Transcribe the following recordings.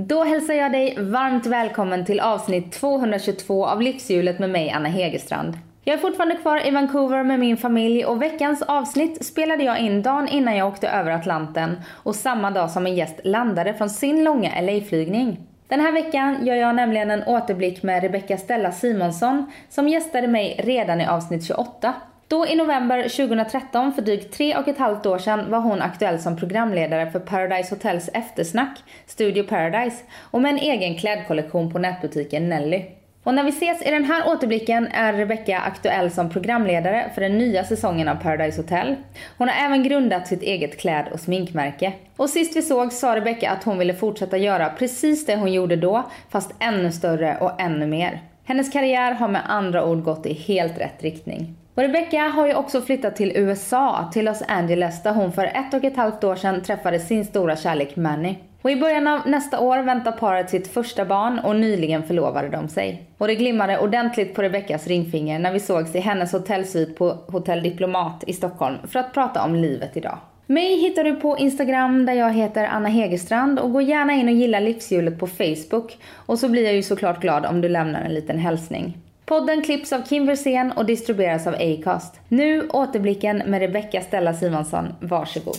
Då hälsar jag dig varmt välkommen till avsnitt 222 av Livshjulet med mig, Anna Hegerstrand. Jag är fortfarande kvar i Vancouver med min familj och veckans avsnitt spelade jag in dagen innan jag åkte över Atlanten och samma dag som en gäst landade från sin långa LA-flygning. Den här veckan gör jag nämligen en återblick med Rebecca Stella Simonsson som gästade mig redan i avsnitt 28. Då i november 2013, för drygt tre och ett halvt år sedan, var hon aktuell som programledare för Paradise Hotels eftersnack, Studio Paradise, och med en egen klädkollektion på nätbutiken Nelly. Och när vi ses i den här återblicken är Rebecca aktuell som programledare för den nya säsongen av Paradise Hotel. Hon har även grundat sitt eget kläd och sminkmärke. Och sist vi såg sa Rebecca att hon ville fortsätta göra precis det hon gjorde då, fast ännu större och ännu mer. Hennes karriär har med andra ord gått i helt rätt riktning. Och Rebecca har ju också flyttat till USA, till Los Angeles, där hon för ett och ett halvt år sedan träffade sin stora kärlek Manny. Och i början av nästa år väntar paret sitt första barn och nyligen förlovade de sig. Och det glimmade ordentligt på Rebeccas ringfinger när vi sågs i hennes hotellsvit på Hotell Diplomat i Stockholm för att prata om livet idag. Mig hittar du på Instagram där jag heter Anna Hegerstrand och gå gärna in och gilla livshjulet på Facebook. Och så blir jag ju såklart glad om du lämnar en liten hälsning. Podden klipps av Kim Versén och distribueras av Acast. Nu återblicken med Rebecca Stella Simonsson. Varsågod.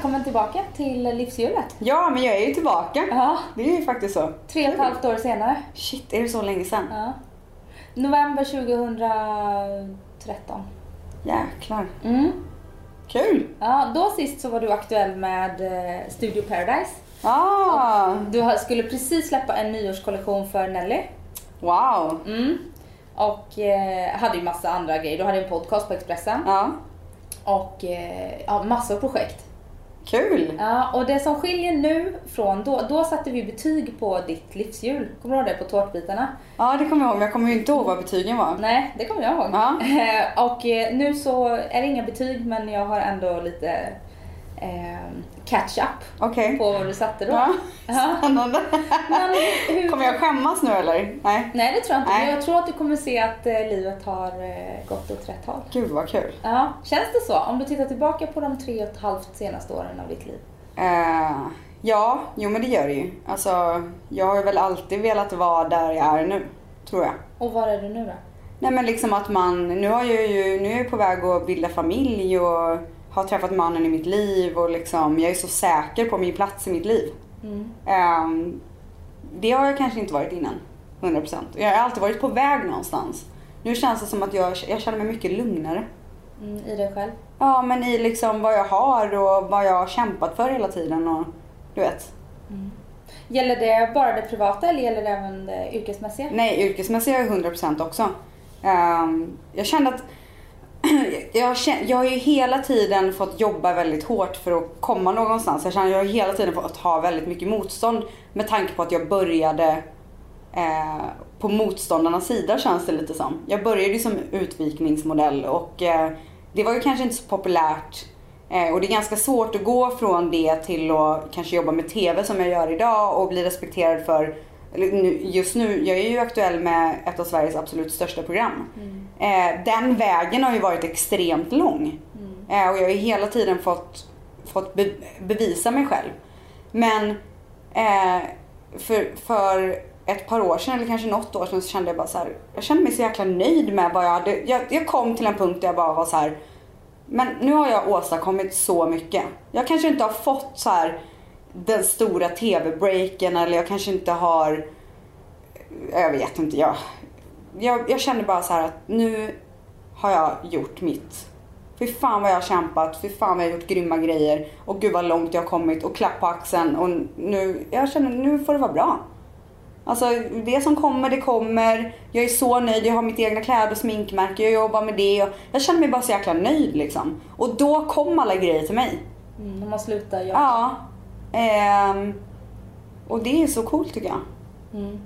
Välkommen tillbaka till livshjulet. Ja, men jag är ju tillbaka. Ja. Det är ju faktiskt så. Tre och ett halvt år senare. Shit, är det så länge sedan? Ja. November 2013. Jäklar. Mm. Kul! Ja, då sist så var du aktuell med eh, Studio Paradise. Ah, Du skulle precis släppa en nyårskollektion för Nelly. wow. Mm. Och eh, hade ju massa andra grejer. Du hade en podcast på Expressen. Ja, Och eh, ja, massor av projekt. Kul. Ja, och det som skiljer nu från då, då satte vi betyg på ditt livshjul. Kommer du ihåg det på tårtbitarna? Ja, det kommer jag ihåg, men jag kommer ju inte ihåg vad betygen var. Nej, det kommer jag ihåg. Ja. och eh, nu så är det inga betyg men jag har ändå lite eh, catch up Okej. på vad du satte då. Ja, spännande. Men hur... Kommer jag skämmas nu eller? Nej. Nej det tror jag inte. Nej. Men jag tror att du kommer se att eh, livet har eh, gått åt rätt håll. Gud vad kul. Ja, känns det så? Om du tittar tillbaka på de tre och ett halvt senaste åren av ditt liv. Eh, ja, jo men det gör det ju. Alltså, jag har väl alltid velat vara där jag är nu, tror jag. Och var är du nu då? Nej men liksom att man, nu, har jag ju, nu är jag på väg att bilda familj och har träffat mannen i mitt liv och liksom, jag är så säker på min plats i mitt liv. Mm. Ehm, det har jag kanske inte varit innan, 100%. Jag har alltid varit på väg någonstans. Nu känns det som att jag, jag känner mig mycket lugnare. Mm, I dig själv? Ja men i liksom vad jag har och vad jag har kämpat för hela tiden och du vet. Gäller det bara det privata eller gäller det även det yrkesmässiga? Nej, yrkesmässigt är jag 100% också. Ehm, jag kände att jag, känner, jag har ju hela tiden fått jobba väldigt hårt för att komma någonstans. Jag känner jag har hela tiden fått ha väldigt mycket motstånd med tanke på att jag började eh, på motståndarnas sida känns det lite som. Jag började ju som utvikningsmodell och eh, det var ju kanske inte så populärt Eh, och det är ganska svårt att gå från det till att kanske jobba med TV som jag gör idag och bli respekterad för eller nu- Just nu, jag är ju aktuell med ett av Sveriges absolut största program. Mm. Eh, den vägen har ju varit extremt lång. Eh, och jag har ju hela tiden fått, fått be, bevisa mig själv. Men eh, för, för ett par år sedan eller kanske något år sedan så kände jag bara så här, jag kände mig så jäkla nöjd med vad jag hade. Jag, jag kom till en punkt där jag bara var så här. Men nu har jag åstadkommit så mycket. Jag kanske inte har fått så här den stora tv-breaken eller jag kanske inte har, jag vet inte, jag, jag, jag kände bara så här att nu har jag gjort mitt. Fy fan vad jag har kämpat, fy fan vad jag har gjort grymma grejer och gud vad långt jag har kommit och klapp på axeln och nu, jag känner nu får det vara bra. Alltså det som kommer, det kommer. Jag är så nöjd, jag har mitt egna kläd och sminkmärke, jag jobbar med det. Jag känner mig bara så jäkla nöjd liksom. Och då kom alla grejer till mig. Mm, när man slutar göra. Ja. Ehm, och det är så coolt tycker jag. Mm.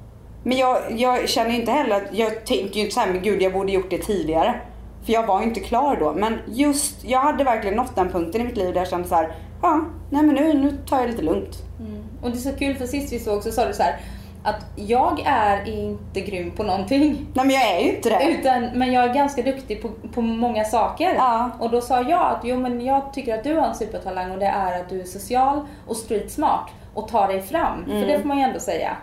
Men jag, jag känner inte heller att, jag tänker ju inte såhär, men gud jag borde gjort det tidigare. För jag var ju inte klar då. Men just, jag hade verkligen nått den punkten i mitt liv där jag kände så här, ja, nej men nu, nu tar jag det lite lugnt. Och det är så kul för sist vi såg så sa du så här att jag är inte grym på någonting. Nej men jag är ju inte det. Utan, men jag är ganska duktig på, på många saker. Ja. Och då sa jag att jo, men jag tycker att du har en supertalang och det är att du är social och street smart och tar dig fram. För det får man ju ändå säga.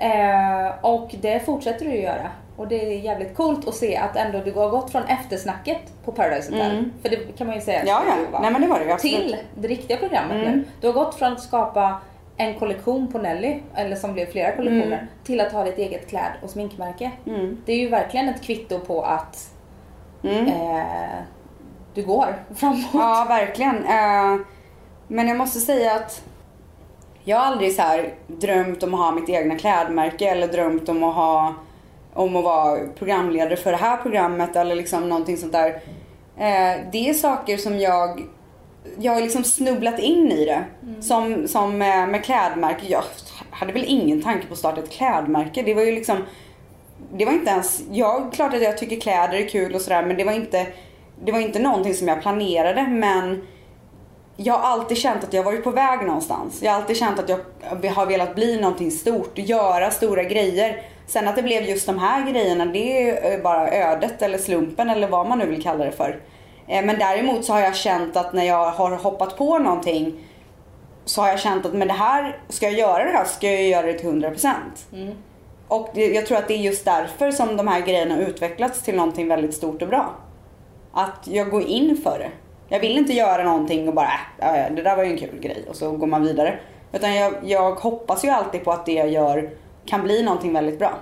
Eh, och det fortsätter du göra. Och det är jävligt coolt att se att ändå du har gått från eftersnacket på Paradise Hotel. För det kan man ju säga. Ja, att ja. var, Nej, men det var det absolut. Till det riktiga programmet nu. Du har gått från att skapa en kollektion på Nelly, eller som blev flera kollektioner, till att ha ditt eget kläd och sminkmärke. Det är ju verkligen ett kvitto på att eh, du går framåt. Ja, verkligen. Eh, men jag måste säga att jag har aldrig så här drömt om att ha mitt egna klädmärke eller drömt om att ha om att vara programledare för det här programmet eller liksom någonting sånt där. Eh, det är saker som jag jag har liksom snubblat in i det. Som, som med, med klädmärke. Jag hade väl ingen tanke på att starta ett klädmärke. Det var ju liksom det var inte ens, jag, klart att jag tycker kläder är kul och sådär men det var inte, det var inte någonting som jag planerade men jag har alltid känt att jag varit på väg någonstans. Jag har alltid känt att jag har velat bli någonting stort, göra stora grejer. Sen att det blev just de här grejerna, det är bara ödet eller slumpen eller vad man nu vill kalla det för. Eh, Men däremot så har jag känt att när jag har hoppat på någonting så har jag känt att med det här, ska jag göra det här ska jag göra det till 100%. Och det, jag tror att det är just därför som de här grejerna utvecklats till någonting väldigt stort och bra. Att jag går in för det. Jag vill inte göra någonting och bara äh, det där var ju en kul grej och så går man vidare. Utan jag, jag hoppas ju alltid på att det jag gör kan bli någonting väldigt bra.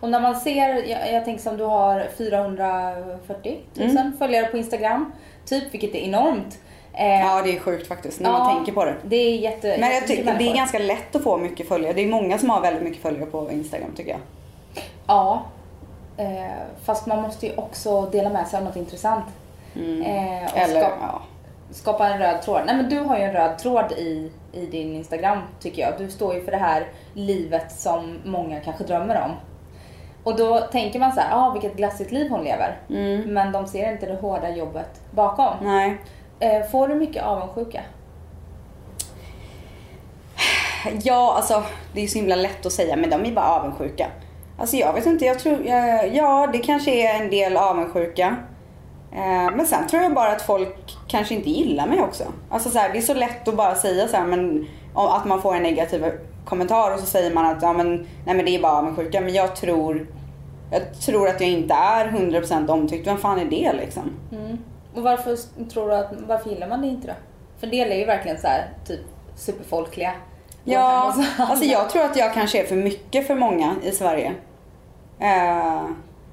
Och när man ser, jag, jag tänker som du har 440 000 Mm. följare på Instagram, typ, vilket är enormt. Eh, Ja det är sjukt faktiskt när ja, man tänker på det. Det är jätte, Men jag tycker det är ganska lätt att få mycket följare. Det är många som har väldigt mycket följare på Instagram tycker jag. Ja. Eh, fast man måste ju också dela med sig av något intressant. Eh, och Mm. Eller skapa, ja. skapa en röd tråd. Nej men du har ju en röd tråd i, i din Instagram tycker jag. Du står ju för det här livet som många kanske drömmer om. Och då tänker man så här, ah, vilket glassigt liv hon lever. Men de ser inte det hårda jobbet bakom. Nej. Eh, får du mycket avundsjuka? Ja, alltså det är så himla lätt att säga men de är bara avundsjuka. Alltså jag vet inte, jag tror, ja, ja det kanske är en del avundsjuka. Eh, men sen tror jag bara att folk kanske inte gillar mig också. Alltså så här, det är så lätt att bara säga så här, men att man får en negativ kommentar och så säger man att ja, men, nej, men det är bara avundsjuka. Men jag tror, jag tror att jag inte är 100% omtyckt. Vem fan är det liksom? Och varför tror du att, varför gillar man det inte då? För det är ju verkligen så här, typ superfolkliga. Ja, alltså jag tror att jag kanske är för mycket för många i Sverige. Eh,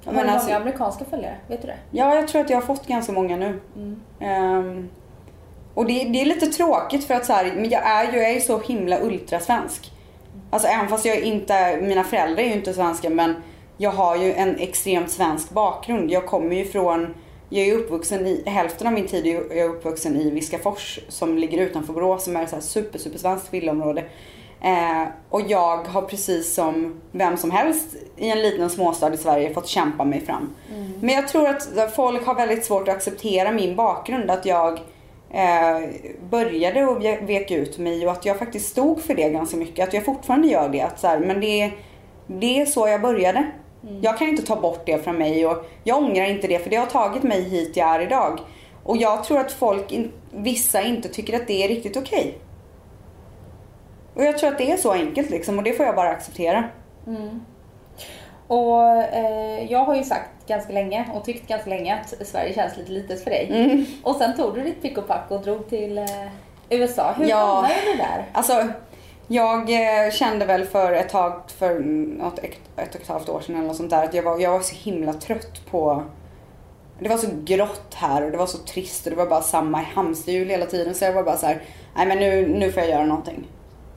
Har du många alltså, amerikanska följare? Vet du det? ja, jag tror att jag har fått ganska många nu. Ehm, och det, det är lite tråkigt för att så här, men jag är ju jag är så himla ultrasvensk. Alltså även fast jag inte, mina föräldrar är ju inte svenska men jag har ju en extremt svensk bakgrund. Jag kommer ju från, jag är uppvuxen i, hälften av min tid är jag uppvuxen i Viskafors som ligger utanför Borås som är här super, super svenskt villaområde. Eh, och jag har precis som vem som helst i en liten småstad i Sverige fått kämpa mig fram. Men jag tror att folk har väldigt svårt att acceptera min bakgrund. Att jag eh, började och ve- vek ut mig och att jag faktiskt stod för det ganska mycket. Att jag fortfarande gör det. Att så här, men det, det är så jag började. Jag kan inte ta bort det från mig och jag ångrar inte det för det har tagit mig hit jag är idag. Och jag tror att folk, vissa inte tycker att det är riktigt okej. Och jag tror att det är så enkelt liksom och det får jag bara acceptera. Och eh, jag har ju sagt ganska länge och tyckt ganska länge att Sverige känns lite litet för dig. Mm. Och sen tog du ditt pick och pack och drog till eh, USA. Hur Ja. hamnade du där? Alltså, jag eh, kände väl för ett tag, för något, ett, ett och ett halvt år sedan eller något sånt där, att jag var, jag var så himla trött på det var så grått här och det var så trist och det var bara samma hamsterhjul hela tiden. Så jag var bara så här, nej men nu, nu får jag göra någonting.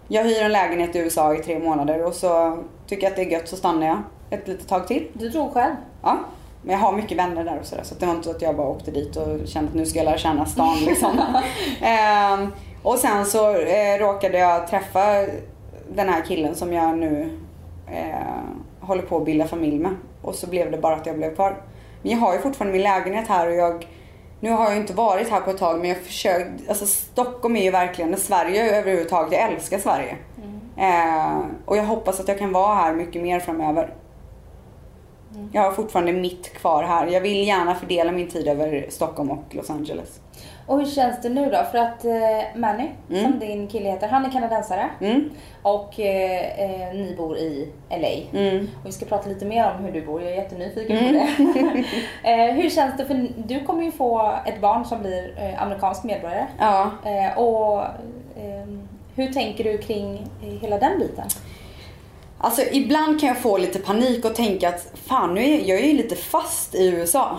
Jag hyr en lägenhet i USA i tre månader och så tycker jag att det är gött så stannar jag ett litet tag till. Du drog själv. Ja, men jag har mycket vänner där och sådär så det var inte så att jag bara åkte dit och kände att nu ska jag lära känna stan liksom. Ehm, och sen så eh, råkade jag träffa den här killen som jag nu eh, håller på att bilda familj med. Och så blev det bara att jag blev kvar. Men jag har ju fortfarande min lägenhet här och jag nu har jag inte varit här på ett tag men jag försökt, alltså Stockholm är ju verkligen, Sverige överhuvudtaget, jag älskar Sverige. Eh, och jag hoppas att jag kan vara här mycket mer framöver. Jag har fortfarande mitt kvar här. Jag vill gärna fördela min tid över Stockholm och Los Angeles. Och hur känns det nu då? För att eh, Manny, som din kille heter, han är kanadensare. Mm. Och eh, eh, ni bor i LA. Mm. Och vi ska prata lite mer om hur du bor, jag är jättenyfiken på det. eh, hur känns det, för du kommer ju få ett barn som blir eh, amerikansk medborgare. Ja. Eh, och eh, hur tänker du kring eh, hela den biten? Alltså ibland kan jag få lite panik och tänka att fan nu är jag är ju lite fast i USA.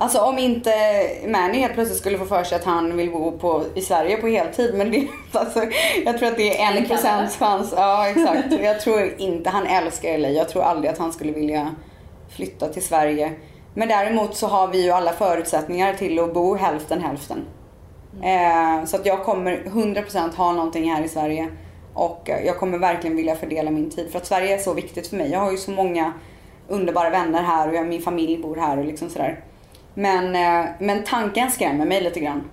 Alltså om inte Manny helt plötsligt skulle få för sig att han vill bo på, i Sverige på heltid. Men det, alltså, jag tror att det är en procents chans. Ja exakt. Jag tror inte, han älskar LA. Jag tror aldrig att han skulle vilja flytta till Sverige. Men däremot så har vi ju alla förutsättningar till att bo hälften hälften. Eh, så att jag kommer 100% ha någonting här i Sverige. Och eh, jag kommer verkligen vilja fördela min tid. För att Sverige är så viktigt för mig. Jag har ju så många underbara vänner här och jag, min familj bor här och liksom sådär. Men, eh, men tanken skrämmer mig lite grann.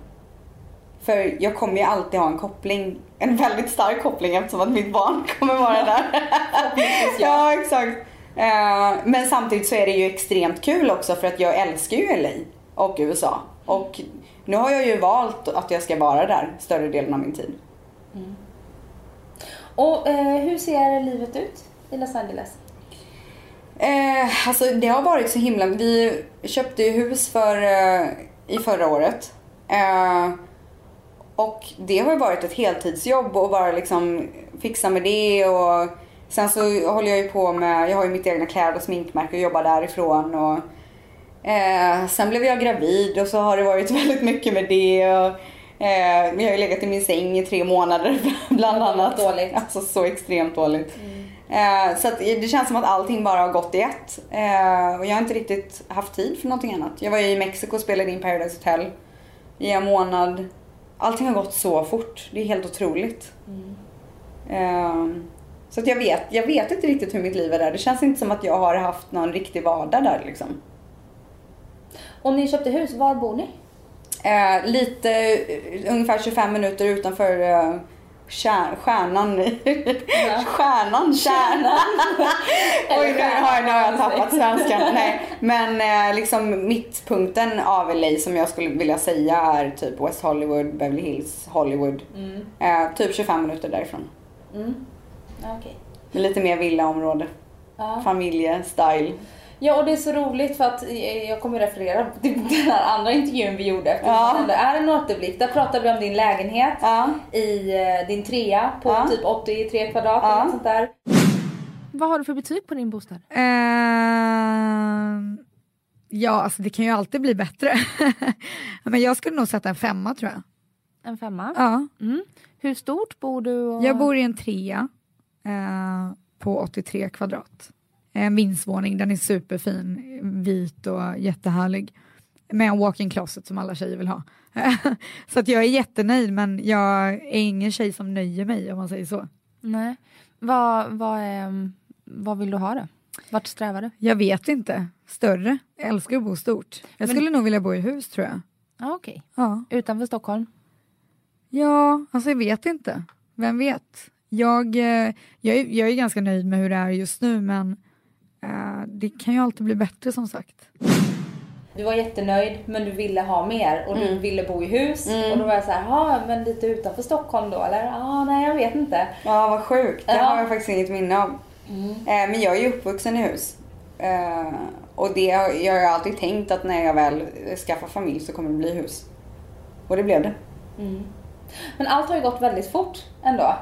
För jag kommer ju alltid ha en koppling, en väldigt stark koppling eftersom att mitt barn kommer vara där. ja, exakt. Eh, Men samtidigt så är det ju extremt kul också för att jag älskar ju LA och USA. Och nu har jag ju valt att jag ska vara där större delen av min tid. Och eh, hur ser livet ut i Los Angeles? Eh, alltså det har varit så himla... Vi köpte ju hus för, eh, i förra året. Eh, och det har ju varit ett heltidsjobb och bara liksom fixa med det och sen så håller jag ju på med, jag har ju mitt egna kläd och sminkmärke och jobbar därifrån och eh, sen blev jag gravid och så har det varit väldigt mycket med det och eh, jag har ju legat i min säng i tre månader bland annat. dåligt. Alltså så extremt dåligt. Eh, så det känns som att allting bara har gått i ett. Eh, och jag har inte riktigt haft tid för någonting annat. Jag var ju i Mexiko och spelade in Paradise Hotel i en månad. Allting har gått så fort. Det är helt otroligt. Eh, så jag vet, jag vet inte riktigt hur mitt liv är där. Det känns inte som att jag har haft någon riktig vardag där liksom. Och ni köpte hus, var bor ni? Eh, lite, eh, ungefär 25 minuter utanför eh, kär, stjärnan. stjärnan, kärnan. Oj, nu har, nu har jag tappat svenskan. Nej, men eh, liksom mittpunkten av LA som jag skulle vilja säga är typ West Hollywood, Beverly Hills, Hollywood. Eh, typ 25 minuter därifrån. Mm. Ja, okej. Med lite mer villaområde. Ja. Familje-style. Ja, och det är så roligt för att eh, jag kommer referera till den här andra intervjun vi gjorde eftersom Ja. det är en återblick. Där pratade vi om din lägenhet Ja. i eh, din trea på Ja. typ 83 kvadrat Ja. eller något sånt där. Vad har du för betyg på din bostad? Ehm, ja, alltså det kan ju alltid bli bättre. Men jag skulle nog sätta en femma tror jag. En femma. Ja. Mm. Hur stort bor du? Och... Jag bor i en trea eh, på 83 kvadrat. En vindsvåning, den är superfin, vit och jättehärlig. Med en walk-in closet som alla tjejer vill ha. så att jag är jättenöjd men jag är ingen tjej som nöjer mig om man säger så. Nej. Vad, vad, är, vad vill du ha då? Vart strävar du? Jag vet inte. Större. Jag älskar att bo stort. Jag skulle nog vilja bo i hus tror jag. Ja, okej. Ja. Utanför Stockholm? Ja, alltså jag vet inte. Vem vet? Jag, eh, jag, är, jag är ganska nöjd med hur det är just nu men eh, det kan ju alltid bli bättre som sagt. Du var jättenöjd men du ville ha mer och du ville bo i hus. Och då var jag så här, ja men lite utanför Stockholm då eller? Ja, nej jag vet inte. Ja, vad sjukt. Det Ja. har jag faktiskt inget minne av. Eh, men jag är ju uppvuxen i hus. Eh, och det har jag har alltid tänkt att när jag väl skaffar familj så kommer det bli hus. Och det blev det. Men allt har ju gått väldigt fort ändå.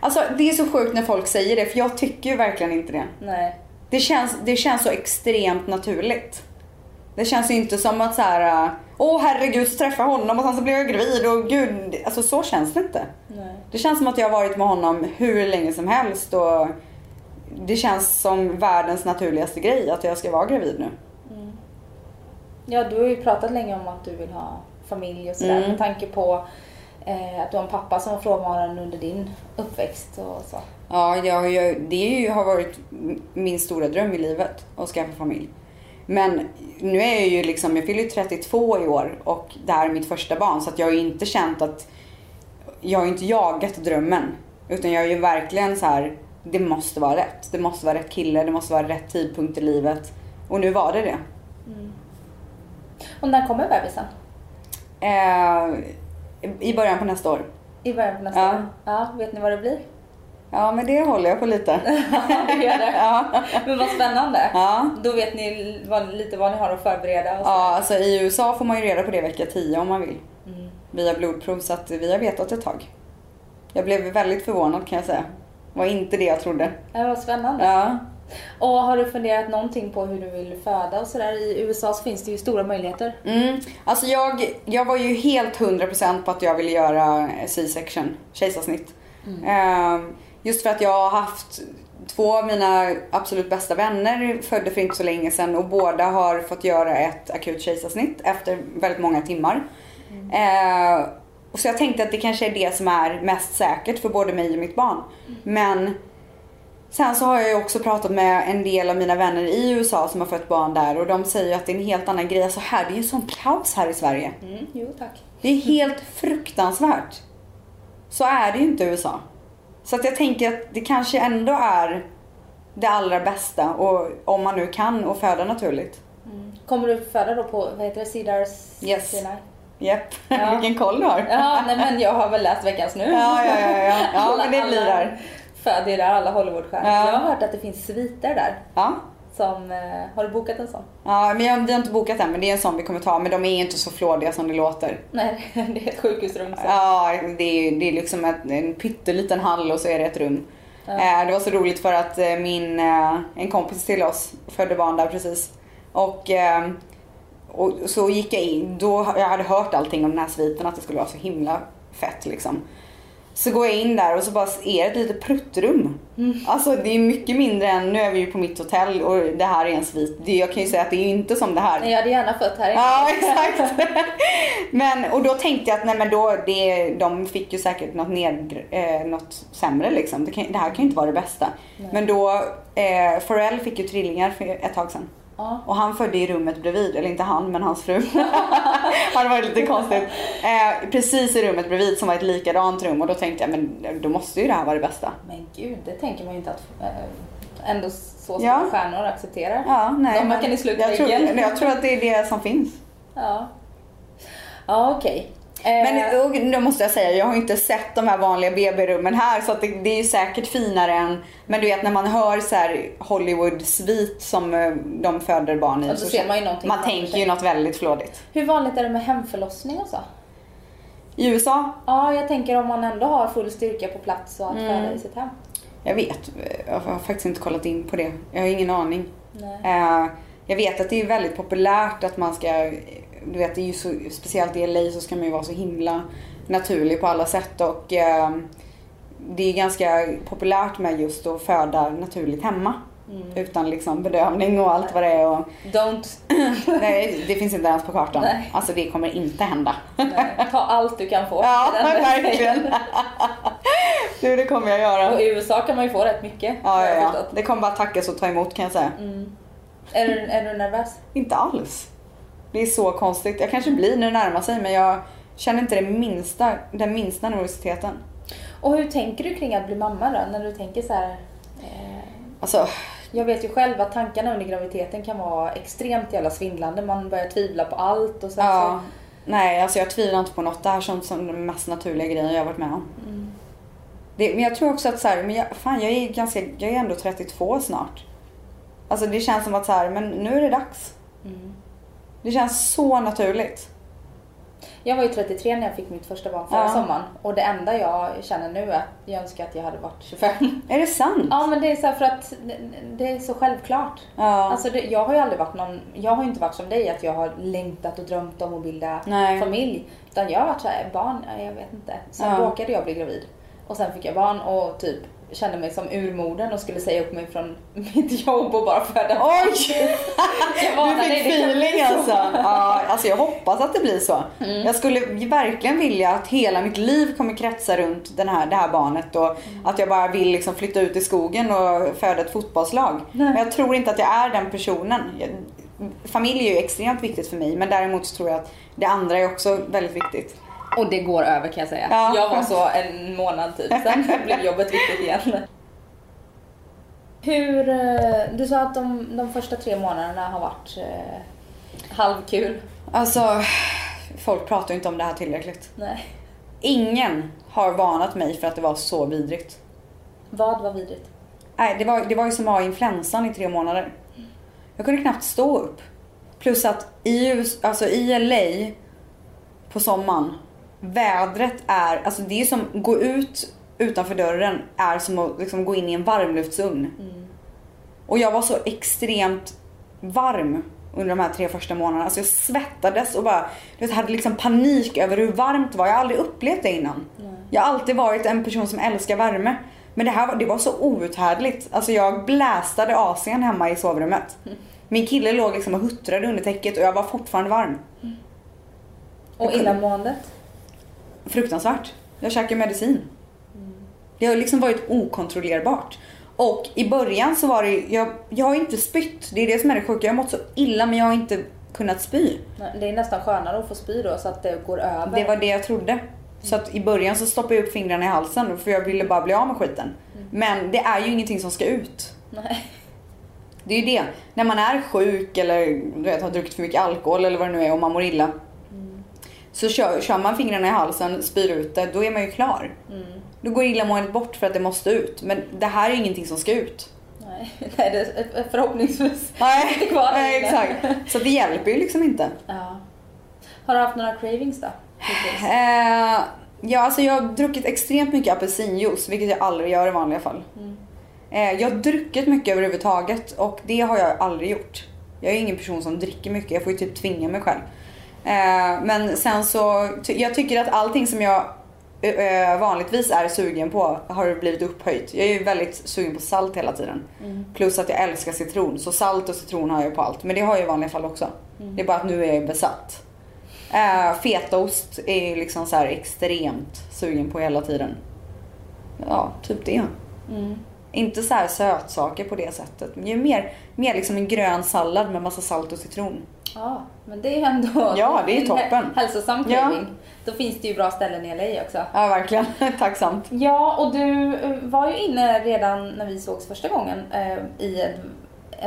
Alltså det är så sjukt när folk säger det för jag tycker ju verkligen inte det. Nej. Det känns, det känns så extremt naturligt. Det känns ju inte som att så här, äh, åh herregud så träffade jag honom och sen så blev jag gravid och gud, alltså så känns det inte. Nej. Det känns som att jag har varit med honom hur länge som helst och det känns som världens naturligaste grej att jag ska vara gravid nu. Ja, du har ju pratat länge om att du vill ha familj och sådär. Mm. Med tanke på eh, att du har en pappa som var frånvarande under din uppväxt och så. Ja, jag, jag, det har varit min stora dröm i livet att skaffa familj. Men nu är jag ju liksom, jag fyller ju 32 i år och det här är mitt första barn så att jag har ju inte känt att, jag har ju inte jagat drömmen. Utan jag är ju verkligen så här, det måste vara rätt. Det måste vara rätt kille, det måste vara rätt tidpunkt i livet. Och nu var det det. Och när kommer bebisen? Eh, I början på nästa år. I början på nästa Ja. år? Ja, vet ni vad det blir? Ja men det håller jag på lite. det gör det. ja. Men vad spännande. Ja. Då vet ni vad, lite vad ni har att förbereda och så. ja, alltså i USA får man ju reda på det vecka 10 om man vill. Mm. Via blodprov så att vi har vetat ett tag. Jag blev väldigt förvånad kan jag säga. var inte det jag trodde. Ja, vad spännande. Ja. Och har du funderat någonting på hur du vill föda och sådär? I USA så finns det ju stora möjligheter. Mm. Alltså jag, jag var ju helt 100% på att jag ville göra C-section, kejsarsnitt. Ehm, just för att jag har haft två av mina absolut bästa vänner födde för inte så länge sedan och båda har fått göra ett akut kejsarsnitt efter väldigt många timmar. Ehm, och så jag tänkte att det kanske är det som är mest säkert för både mig och mitt barn. Men Sen så har jag ju också pratat med en del av mina vänner i USA som har fött barn där och de säger att det är en helt annan grej. Alltså här, det är ju sån kaos här i Sverige. Mm, jo tack. Det är helt fruktansvärt. Så är det ju inte i USA. Så att jag tänker att det kanske ändå är det allra bästa och om man nu kan och föda naturligt. Kommer du föda då på, vad heter det, Cedars Yes. Sinai? Japp, Ja. vilken koll du har. Ja, nej men jag har väl läst Veckans Nu. Ja, ja, ja, ja. ja Alla- men det blir där. Föder där, alla Hollywoodstjärnor. Ja. Jag har hört att det finns sviter där. Ja. Som, eh, har du bokat en sån? Ja, men jag, vi har inte bokat än men det är en sån vi kommer ta. Men de är inte så flådiga som det låter. Nej, det är ett sjukhusrum. Så. Ja, det är, det är liksom ett, en pytteliten hall och så är det ett rum. Eh, det var så roligt för att eh, min, en kompis till oss födde barn där precis. Och, och så gick jag in, då jag hade hört allting om den här sviten att det skulle vara så himla fett liksom. Så går jag in där och så bara är det ett litet pruttrum. Alltså det är mycket mindre än, nu är vi ju på mitt hotell och det här är en svit. Det, jag kan ju säga att det är inte som det här. Nej, Jag hade gärna fött här inne. Ja, exakt. men, och då tänkte jag att nej men då, det, de fick ju säkert något, ned, eh, något sämre liksom. Det, kan, det här kan ju inte vara det bästa. Men då, eh, Pharrell fick ju trillingar för ett tag sedan. Ja. Och han födde i rummet bredvid, eller inte han men hans fru. det varit lite konstigt. Eh, precis i rummet bredvid som var ett likadant rum och då tänkte jag men då måste ju det här vara det bästa. Men gud, det tänker man ju inte att eh, ändå så stora Ja. stjärnor accepterar. Ja, nej. De men kan i slut jag, tror, jag tror att det är det som finns. Ja, ja okej. Eh, Men och, då måste jag säga, jag har inte sett de här vanliga BB-rummen här så det, det är ju säkert finare än, men du vet när man hör så här Hollywood-svit som eh, de föder barn i. Ja, då så ser man ju någonting man tänker ju något väldigt flådigt. Hur vanligt är det med hemförlossning och så? I USA, Ja, jag tänker om man ändå har full styrka på plats och att Mm. föda i sitt hem. jag vet, jag har faktiskt inte kollat in på det. Jag har ingen aning. Nej. Eh, jag vet att det är väldigt populärt att man ska, du vet det är ju så, speciellt i LA så ska man ju vara så himla naturlig på alla sätt och eh, det är ganska populärt med just att föda naturligt hemma. Utan liksom bedövning och allt vad det är. Och, Don't. nej, det finns inte ens på kartan. Nej. Alltså det kommer inte hända. Nej. Ta allt du kan få. Ja, verkligen. Du, det kommer jag göra. Och i USA kan man ju få rätt mycket. Ja, ja, ja. Det kommer bara tackas och ta emot kan jag säga. Är, du, är du nervös? Inte alls. Det är så konstigt. Jag kanske blir när det närmar sig men jag känner inte det minsta, den minsta nervositeten. Och hur tänker du kring att bli mamma då? När du tänker så här. Eh, Alltså, jag vet ju själv att tankarna under graviditeten kan vara extremt jävla svindlande. Man börjar tvivla på allt och sen ja. Nej, alltså jag tvivlar inte på något. Det här är sånt som den mest naturliga grejen jag har varit med om. Det, men jag tror också att så här, men jag, fan jag är ganska, jag är ändå 32 snart. Alltså det känns som att så här, men nu är det dags. Det känns så naturligt. Jag var ju 33 när jag fick mitt första barn förra Ja. sommaren. Och det enda jag känner nu är att jag önskar att jag hade varit 25. Är det sant? Ja men det är så för att det- är så självklart. Ja. Alltså det, jag har ju aldrig varit någon, jag har ju inte varit som dig att jag har längtat och drömt om att bilda Nej. familj. Utan jag har varit såhär, barn, ja, jag vet inte. Sen Ja. råkade jag bli gravid. Och sen fick jag barn och typ kände mig som urmodern och skulle säga upp mig från mitt jobb och bara föda Oj! Jag var Du fick feeling alltså. Ja, alltså jag hoppas att det blir så. Mm. Jag skulle verkligen vilja att hela mitt liv kommer kretsa runt den här, det här barnet och Mm. att jag bara vill liksom flytta ut i skogen och föda ett fotbollslag. Nej. Men jag tror inte att jag är den personen. Jag, familj är ju extremt viktigt för mig men däremot så tror jag att det andra är också väldigt viktigt. Och det går över kan jag säga. Ja. Jag var så en månad typ, sen blev jobbet viktigt igen. Hur, eh, du sa att de, de första tre månaderna har varit eh, halvkul. Alltså, folk pratar ju inte om det här tillräckligt. Nej. Ingen har varnat mig för att det var så vidrigt. Vad var vidrigt? Nej, det var, det var ju som att ha influensan i tre månader. Jag kunde knappt stå upp. Plus att i, alltså i LA på sommaren, vädret är, alltså det är som gå ut utanför dörren är som att liksom gå in i en varmluftsugn. Och jag var så extremt varm under de här tre första månaderna. Alltså jag svettades och bara, du vet, hade liksom panik över hur varmt det var. Jag har aldrig upplevt det innan. Jag har alltid varit en person som älskar värme. Men det här det var så outhärdligt. Alltså jag blästade Asien hemma i sovrummet. Min kille låg liksom och huttrade under täcket och jag var fortfarande varm. Och illamåendet? Fruktansvärt. Jag käkar medicin. Det har liksom varit okontrollerbart. Och i början så var det jag, jag har inte spytt. Det är det som är det sjuka. Jag har mått så illa men jag har inte kunnat spy. Det är nästan skönare att få spy då så att det går över. Det var det jag trodde. Så att i början så stoppade jag upp fingrarna i halsen för jag ville bara bli av med skiten. Men det är ju ingenting som ska ut. Nej. Det är ju det. När man är sjuk eller du vet, har druckit för mycket alkohol eller vad det nu är och man mår illa. Så kör, kör man fingrarna i halsen, spyr ut det, då är man ju klar. Då går illamåendet bort för att det måste ut. Men det här är ingenting som ska ut. Nej, Nej det är förhoppningsvis Nej, inte kvar nej exakt. Så det hjälper ju liksom inte. Ja. Har du haft några cravings då? Eh, ja, alltså jag har druckit extremt mycket apelsinjuice, vilket jag aldrig gör i vanliga fall. Eh, jag har druckit mycket överhuvudtaget och det har jag aldrig gjort. Jag är ingen person som dricker mycket, jag får ju typ tvinga mig själv. Eh, men sen så, jag tycker att allting som jag vanligtvis är sugen på har blivit upphöjt. Jag är ju väldigt sugen på salt hela tiden. Plus att jag älskar citron. Så salt och citron har jag på allt. Men det har jag i vanliga fall också. Det är bara att nu är jag besatt. Uh, fetaost är ju liksom så här extremt sugen på hela tiden. Ja, typ det. Inte så här sötsaker på det sättet. Men ju mer, mer liksom en grön sallad med massa salt och citron. Ja, men det är ju ändå Ja, det är en toppen. hä- hälsosam Ja. craving. Då finns det ju bra ställen i LA också. Ja, verkligen. Tacksamt. Ja, och du eh, var ju inne redan när vi sågs första gången eh, i en,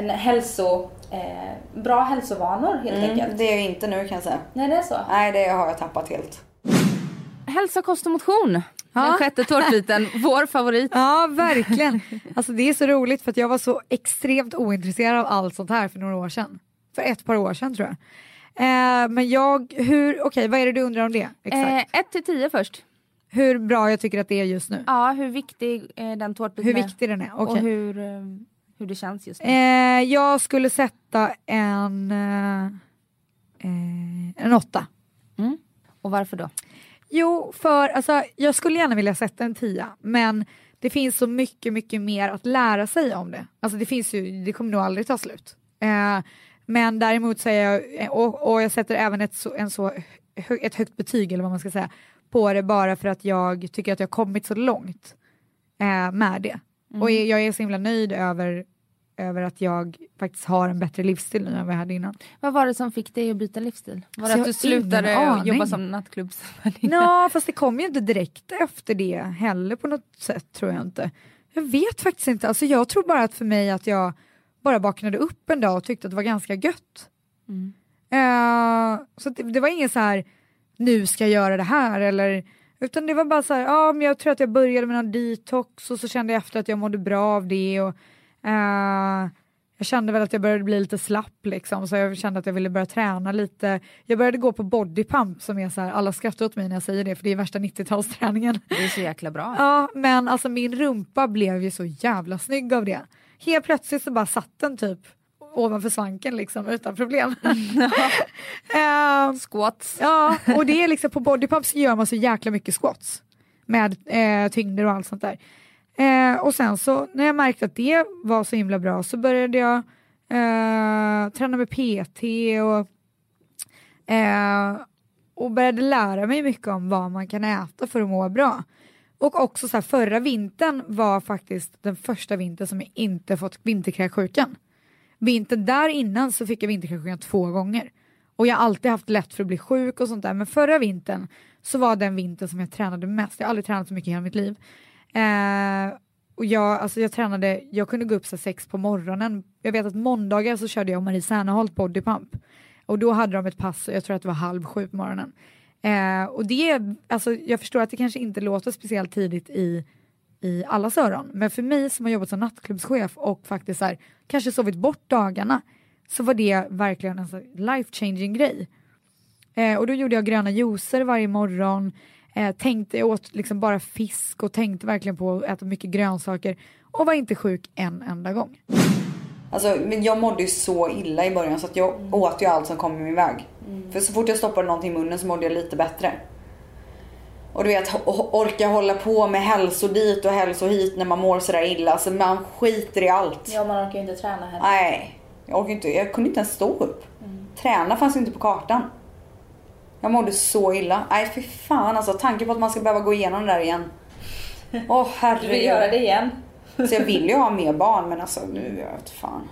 en hälso, eh, bra hälsovanor helt Mm, enkelt. det är jag inte nu kan jag säga. Nej, det är så. Nej, det har jag tappat helt. Hälsa, kost och motion. Ja. Den sjätte tårtbiten, vår favorit. Ja, verkligen. Alltså det är så roligt för att jag var så extremt ointresserad av allt sånt här för några år sedan. För ett par år sedan tror jag. Eh, men jag, hur, okej vad är det du undrar om det? Exakt. Eh, 1 till 10 först. hur bra jag tycker att det är just nu. Ja, hur viktig eh, den tårtbiten Hur är. viktig den är. Och Okej. hur, eh, hur det känns just nu. Eh, jag skulle sätta en, eh, en åtta. Och varför då? Jo, för alltså, jag skulle gärna vilja sätta en tia, men det finns så mycket, mycket mer att lära sig om det. Alltså det finns ju, det kommer nog aldrig ta slut. Eh, men däremot säger jag, och, och jag sätter även ett, så, en så, ett högt betyg, eller vad man ska säga, på det bara för att jag tycker att jag kommit så långt eh, med det. Och jag jag är så himla nöjd över, över att jag faktiskt har en bättre livsstil nu än vad jag hade innan. Vad var det som fick dig att byta livsstil? Var det jag att du slutade jobba som nattklubbsvärdinna? Ja, fast det kom ju inte direkt efter det heller på något sätt tror jag inte. Jag vet faktiskt inte. Alltså jag tror bara att för mig att jag bara vaknade upp en dag och tyckte att det var ganska gött. Eh, så det, det var inget så här, nu ska jag göra det här eller utan det var bara så här, ja men jag tror att jag började med någon detox och så kände jag efter att jag mådde bra av det och eh, jag kände väl att jag började bli lite slapp liksom så jag kände att jag ville börja träna lite. Jag började gå på bodypump som är så här, alla skrattar åt mig när jag säger det för det är värsta 90-talsträningen. Det är så jäkla bra. Ja, men alltså min rumpa blev ju så jävla snygg av det. Helt plötsligt så bara satt den typ ovanför svanken liksom utan problem. Ehm, Squats. ja, och det är liksom på bodypump så gör man så jäkla mycket squats med eh, tyngder och allt sånt där. Eh, och sen så när jag märkte att det var så himla bra så började jag eh, träna med PT och eh, och började lära mig mycket om vad man kan äta för att må bra. Och också så här, förra vintern var faktiskt den första vintern som jag inte fått vinterkräksjukan. Vintern där innan så fick jag vinterkräksjukan två gånger. Och jag har alltid haft lätt för att bli sjuk och sånt där. Men förra vintern så var den vintern som jag tränade mest. Jag har aldrig tränat så mycket i hela mitt liv. Eh, och jag, alltså jag tränade, jag kunde gå upp så sex på morgonen. Jag vet att måndagar så körde jag och Marie Serneholt bodypump. Och då hade de ett pass, jag tror att det var halv sju på morgonen. Eh, och det, alltså jag förstår att det kanske inte låter speciellt tidigt i, i allas öron. Men för mig som har jobbat som nattklubbschef och faktiskt här, kanske sovit bort dagarna så var det verkligen en life changing grej. Eh, och då gjorde jag gröna juicer varje morgon. Eh, tänkte, jag åt liksom bara fisk och tänkte verkligen på att äta mycket grönsaker och var inte sjuk en enda gång. Alltså, men jag mådde ju så illa i början så att jag mm. åt ju allt som kom i min väg. Mm. För så fort jag stoppade någonting i munnen så mådde jag lite bättre. Och du vet, orka hålla på med hälso dit och hälso hit när man mår sådär illa. Alltså man skiter i allt. Ja, man orkar ju inte träna heller. Nej, jag orkar inte. Jag kunde inte ens stå upp. Mm. Träna fanns inte på kartan. Jag mådde så illa. Nej fy fan alltså, tanken på att man ska behöva gå igenom det där igen. Åh oh, herregud. Du vill göra det igen? Så jag vill ju ha mer barn men alltså nu, jag vet fan.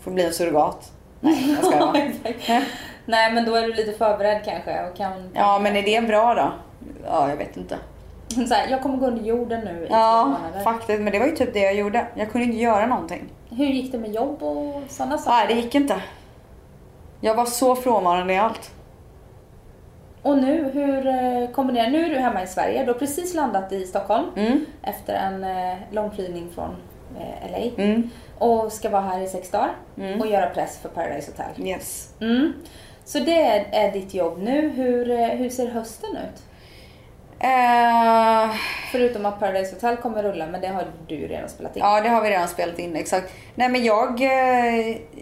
Får bli en surrogat. Nej, jag ska. Nej men då är du lite förberedd kanske och kan... Ja men är det bra då? Ja jag vet inte. Så här, jag kommer gå under jorden nu i Ja faktiskt men det var ju typ det jag gjorde. Jag kunde inte göra någonting. Hur gick det med jobb och sådana saker? Nej det gick inte. Jag var så frånvarande i allt. Och nu, hur eh, kombinerar, nu är du hemma i Sverige, du har precis landat i Stockholm mm. efter en eh, långflygning från eh, LA. Mm. Och ska vara här i sex dagar mm. och göra press för Paradise Hotel. Yes. Mm. Så det är, är, ditt jobb nu. Hur, hur ser hösten ut? Uh, Förutom att Paradise Hotel kommer rulla, men det har du redan spelat in. Ja, det har vi redan spelat in, exakt. Nej men jag,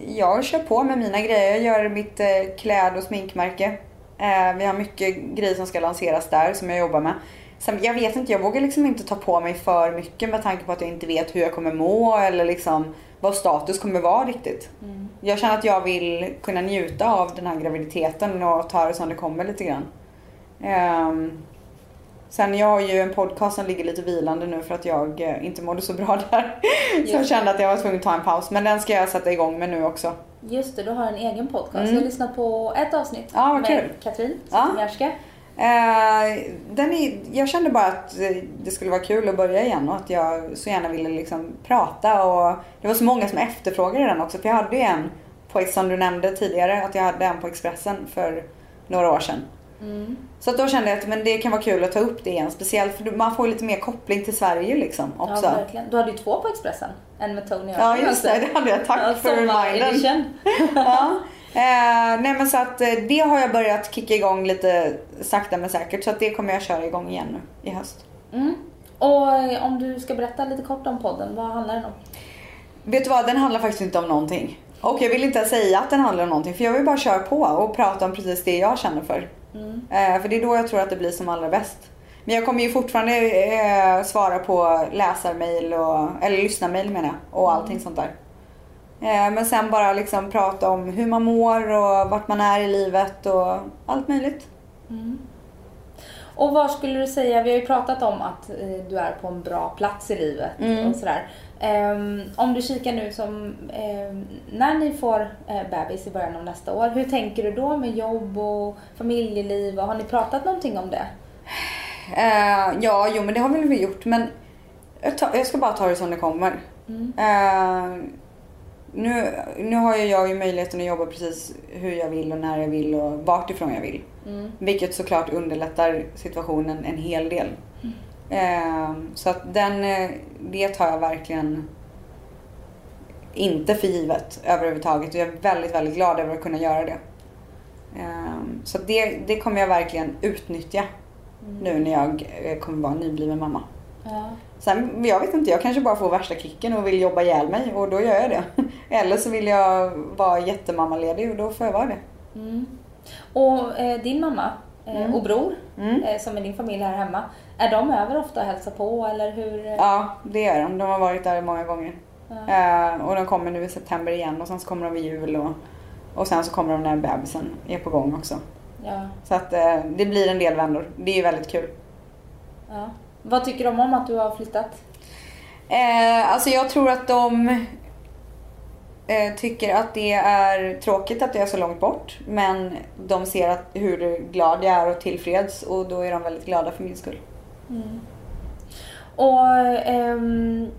jag kör på med mina grejer. Jag gör mitt kläd och sminkmärke. Eh, vi har mycket grejer som ska lanseras där som jag jobbar med. Sen, jag vet inte, jag vågar liksom inte ta på mig för mycket med tanke på att jag inte vet hur jag kommer må eller liksom vad status kommer vara riktigt. Mm. Jag känner att jag vill kunna njuta av den här graviditeten och ta det som det kommer lite grann. Um, sen jag har ju en podcast som ligger lite vilande nu för att jag eh, inte mådde så bra där. så jag kände att jag var tvungen att ta en paus. Men den ska jag sätta igång med nu också. Just det, du har en egen podcast. Mm. Jag har lyssnat på ett avsnitt ja, med kul. Katrin Zytomierska. Eh, den är, jag kände bara att det skulle vara kul att börja igen och att jag så gärna ville liksom prata och det var så många som efterfrågade den också för jag hade ju en på, som du nämnde tidigare, att jag hade en på Expressen för några år sedan. Mm. Så att då kände jag att men det kan vara kul att ta upp det igen. Speciellt för man får lite mer koppling till Sverige liksom också. Ja, verkligen. Du hade ju två på Expressen. En med Tony och Ja, just det. Det hade jag. Tack ja, för remindern. ja. Eh, nej men så att eh, det har jag börjat kicka igång lite sakta men säkert. Så att det kommer jag köra igång igen nu i höst. Mm. Och eh, om du ska berätta lite kort om podden, vad handlar den om? Vet du vad, den handlar faktiskt inte om någonting. Och jag vill inte säga att den handlar om någonting för jag vill bara köra på och prata om precis det jag känner för. Mm. Eh, för det är då jag tror att det blir som allra bäst. Men jag kommer ju fortfarande eh, svara på läsarmail och, eller lyssnarmail menar jag och mm. allting sånt där. Eh, men sen bara liksom prata om hur man mår och vart man är i livet och allt möjligt. Mm. Och vad skulle du säga, vi har ju pratat om att du är på en bra plats i livet mm. och sådär. Um, om du kikar nu som, um, när ni får uh, bebis i början av nästa år, hur tänker du då med jobb och familjeliv? Och har ni pratat någonting om det? Uh, ja, jo men det har väl vi gjort men jag, tar, jag ska bara ta det som det kommer. Mm. Uh, nu, nu har ju jag ju möjligheten att jobba precis hur jag vill och när jag vill och vart ifrån jag vill. Mm. Vilket såklart underlättar situationen en hel del. Mm. Eh, så att den, eh, det tar jag verkligen inte för givet överhuvudtaget. Och jag är väldigt, väldigt glad över att kunna göra det. Eh, så det, det kommer jag verkligen utnyttja mm. nu när jag eh, kommer vara nybliven mamma. Ja. Sen, jag vet inte, jag kanske bara får värsta kicken och vill jobba ihjäl mig och då gör jag det. Eller så vill jag vara jättemammaledig och då får jag vara det. Mm. Och eh, din mamma mm. och bror, mm. eh, som är din familj här hemma, är de över ofta och hälsar på eller hur? Ja, det är de. De har varit där många gånger. Ja. Eh, och de kommer nu i september igen och sen så kommer de vid jul och, och sen så kommer de när bebisen är på gång också. Ja. Så att eh, det blir en del vändor. Det är ju väldigt kul. Ja. Vad tycker de om att du har flyttat? Eh, alltså jag tror att de eh, tycker att det är tråkigt att jag är så långt bort. Men de ser att, hur glad jag är och tillfreds och då är de väldigt glada för min skull. Och ehm,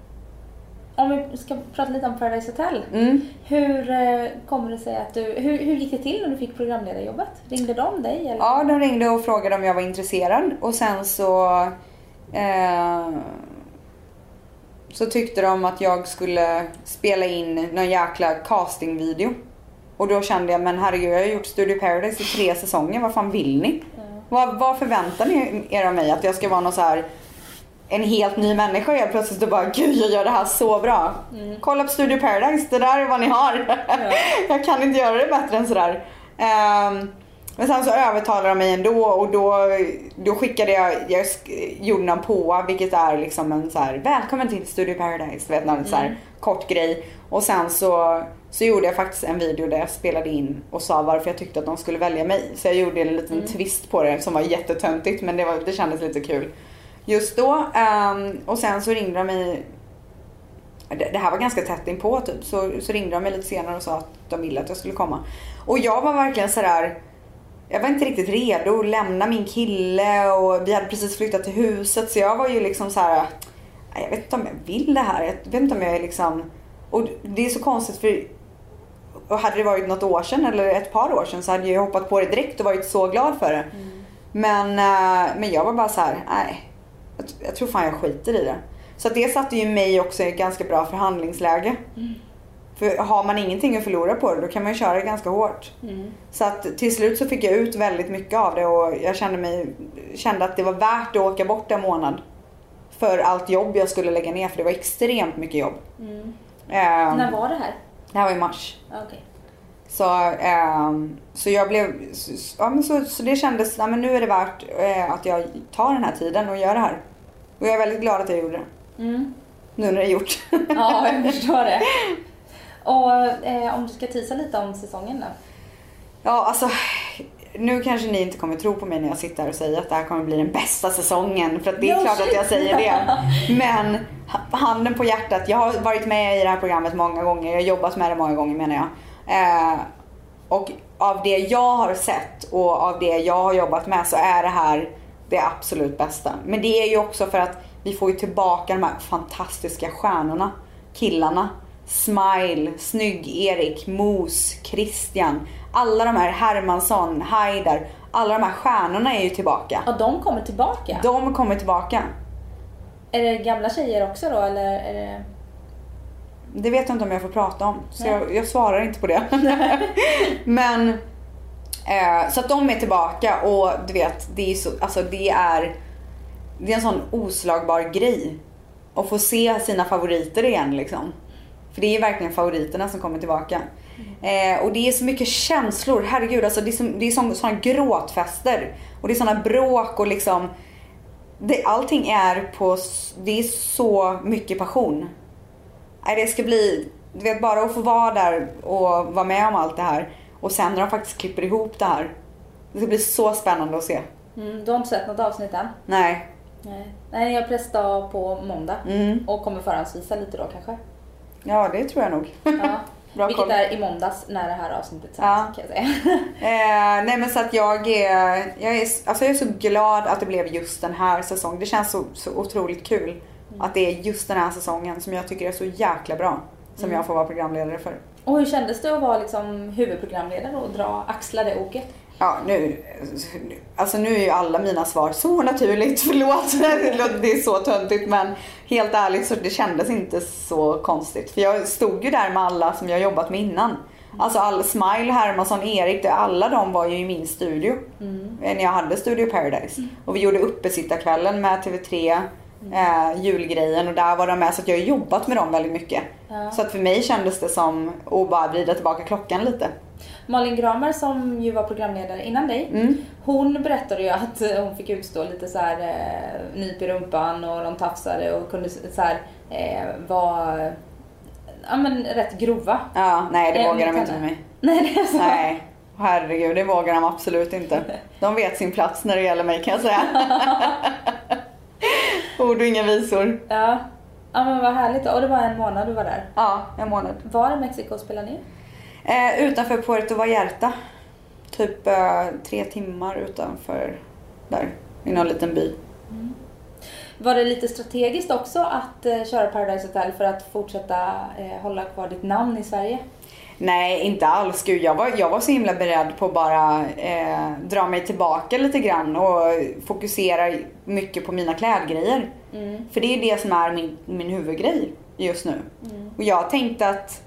om vi ska prata lite om Paradise Hotel. Mm. Hur eh, kommer det sig att du, hur, hur gick det till när du fick programledarjobbet? Ringde de dig eller? Ja, de ringde och frågade om jag var intresserad och sen så eh, så tyckte de att jag skulle spela in någon jäkla castingvideo. Och då kände jag, men herregud jag har gjort Studio Paradise i tre säsonger, vad fan vill ni? Vad, vad förväntar ni er av mig? Att jag ska vara någon så här en helt ny människa helt plötsligt och bara gud jag gör det här så bra. Kolla på Studio Paradise, det där är vad ni har. jag kan inte göra det bättre än sådär. Ehm, men sen så övertalade de mig ändå och då, då skickade jag, jag gjorde någon på vilket är liksom en så här välkommen till Studio Paradise, vet någon så här kort grej. Och sen så, så gjorde jag faktiskt en video där jag spelade in och sa varför jag tyckte att de skulle välja mig. Så jag gjorde en liten twist på det som var jättetöntigt men det, var, det kändes lite kul just då. Ehm, och sen så ringde de mig det det här var ganska tätt inpå typ. Så, så ringde de mig lite senare och sa att de ville att jag skulle komma. Och jag var verkligen sådär jag var inte riktigt redo att lämna min kille och vi hade precis flyttat till huset så jag var ju liksom så här. "Nej, Jag vet inte om jag vill det här. Jag vet inte om jag är liksom... Och det är så konstigt för och hade det varit något år sedan eller ett par år sedan så hade jag hoppat på det direkt och varit så glad för det. Men, eh, men jag var bara så här, nej. Jag, jag tror fan jag skiter i det. Så det satte ju mig också i ett ganska bra förhandlingsläge. För har man ingenting att förlora på det då kan man ju köra det ganska hårt. Så att till slut så fick jag ut väldigt mycket av det och jag kände, mig, kände att det var värt att åka bort en månad. För allt jobb jag skulle lägga ner för det var extremt mycket jobb. Ehm, När var det här? det här var i mars. Okej. Så, ehm, så jag blev, så, ja, men så, så det kändes, ja, men nu är det värt eh, att jag tar den här tiden och gör det här. Och jag är väldigt glad att jag gjorde det. Mm. Nu när det är gjort. Ja, jag förstår det. Och eh, om du ska tisa lite om säsongen då? Ja, alltså. Nu kanske ni inte kommer tro på mig när jag sitter här och säger att det här kommer bli den bästa säsongen. För att det är No klart att shit. jag säger det. Men ha- handen på hjärtat. Jag har varit med i det här programmet många gånger. Jag har jobbat med det många gånger menar jag. Eh, och av det jag har sett och av det jag har jobbat med så är det här det absolut bästa. Men det är ju också för att vi får ju tillbaka de här fantastiska stjärnorna. Killarna. Smile, Snygg-Erik, Mos, Christian. Alla de här, Hermansson, Haidar. Alla de här stjärnorna är ju tillbaka. Ja, de kommer tillbaka. De kommer tillbaka. Är det gamla tjejer också då eller är det... Det vet jag inte om jag får prata om. Så jag, jag svarar inte på det. Men eh, så att de är tillbaka och du vet, det är så, alltså det är det är en sån oslagbar grej. Att få se sina favoriter igen liksom. För det är verkligen favoriterna som kommer tillbaka. Eh, och det är så mycket känslor, herregud alltså det är, som, det är som, såna gråtfester. Och det är såna bråk och liksom det, allting är på, det är så mycket passion. Nej, det ska bli, du vet bara att få vara där och vara med om allt det här. Och sen när de faktiskt klipper ihop det här. Det ska bli så spännande att se. Mm, du har inte sett något avsnitt än? Nej. Nej. Nej, jag har pressdag på måndag Mm. och kommer förhandsvisa lite då kanske. Ja, det tror jag nog. Ja. Bra Vilket koll. är i måndags när det här avsnittet sänds Ja. kan jag säga. Eh, nej men så att jag är, jag är, alltså jag är så glad att det blev just den här säsongen. Det känns så, så otroligt kul att det är just den här säsongen som jag tycker är så jäkla bra. Som jag får vara programledare för. Och hur kändes det att vara liksom huvudprogramledare och dra, axla det oket? Ja, nu, alltså nu är ju alla mina svar så naturligt. Förlåt, det är så töntigt men helt ärligt så det kändes inte så konstigt. För jag stod ju där med alla som jag jobbat med innan. Alltså alla, Smile, Hermansson, Erik, alla de var ju i min studio. eh, När jag hade Studio Paradise. Och vi gjorde uppesittarkvällen med TV3. Eh, julgrejen och där var de med så att jag har jobbat med dem väldigt mycket. Ja. Så att för mig kändes det som att bara vrida tillbaka klockan lite. Malin Gramer som ju var programledare innan dig, Mm. hon berättade ju att hon fick utstå lite så här eh, nyp i rumpan och de tafsade och kunde så här eh, vara ja, men rätt grova. Ja, nej det Eh, vågar de inte med mig. Nej, det är så. Nej, herregud det vågar de absolut inte. De vet sin plats när det gäller mig kan jag säga. Ord och inga visor. Ja. Ja men vad härligt. Och det var en månad du var där. Ja, en månad. Var i Mexiko spelade ni? Eh, utanför Puerto Vallarta. Typ eh, tre timmar utanför där. I någon liten by. Var det lite strategiskt också att eh, köra Paradise Hotel för att fortsätta eh, hålla kvar ditt namn i Sverige? Nej, inte alls. Gud, jag, var, jag var så himla beredd på att bara eh, dra mig tillbaka lite grann och fokusera mycket på mina klädgrejer. För det är det som är min, min huvudgrej just nu. Och jag tänkte att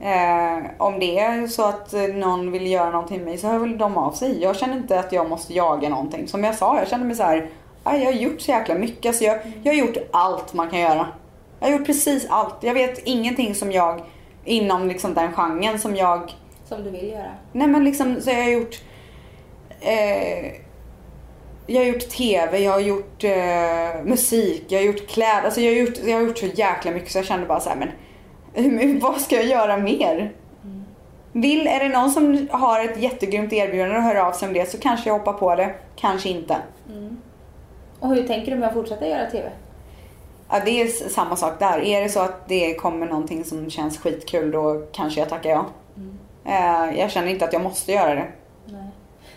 eh, om det är så att någon vill göra någonting med mig så hör väl de av sig. Jag känner inte att jag måste jaga någonting. Som jag sa, jag känner mig så här. "Aj, jag har gjort så jäkla mycket. Alltså jag, jag har gjort allt man kan göra. Jag har gjort precis allt. Jag vet ingenting som jag inom liksom den genren som jag Som du vill göra? Nej men liksom så jag har gjort eh, Jag har gjort TV, jag har gjort eh, musik, jag har gjort kläder. Alltså jag har gjort, jag har gjort så jäkla mycket så jag kände bara så här, men vad ska jag göra mer? Vill, är det någon som har ett jättegrymt erbjudande och hör av sig om det så kanske jag hoppar på det, kanske inte. Och hur tänker du med att fortsätta göra TV? Ja, det är samma sak där. Är det så att det kommer någonting som känns skitkul då kanske jag tackar ja. Eh, jag känner inte att jag måste göra det. Nej.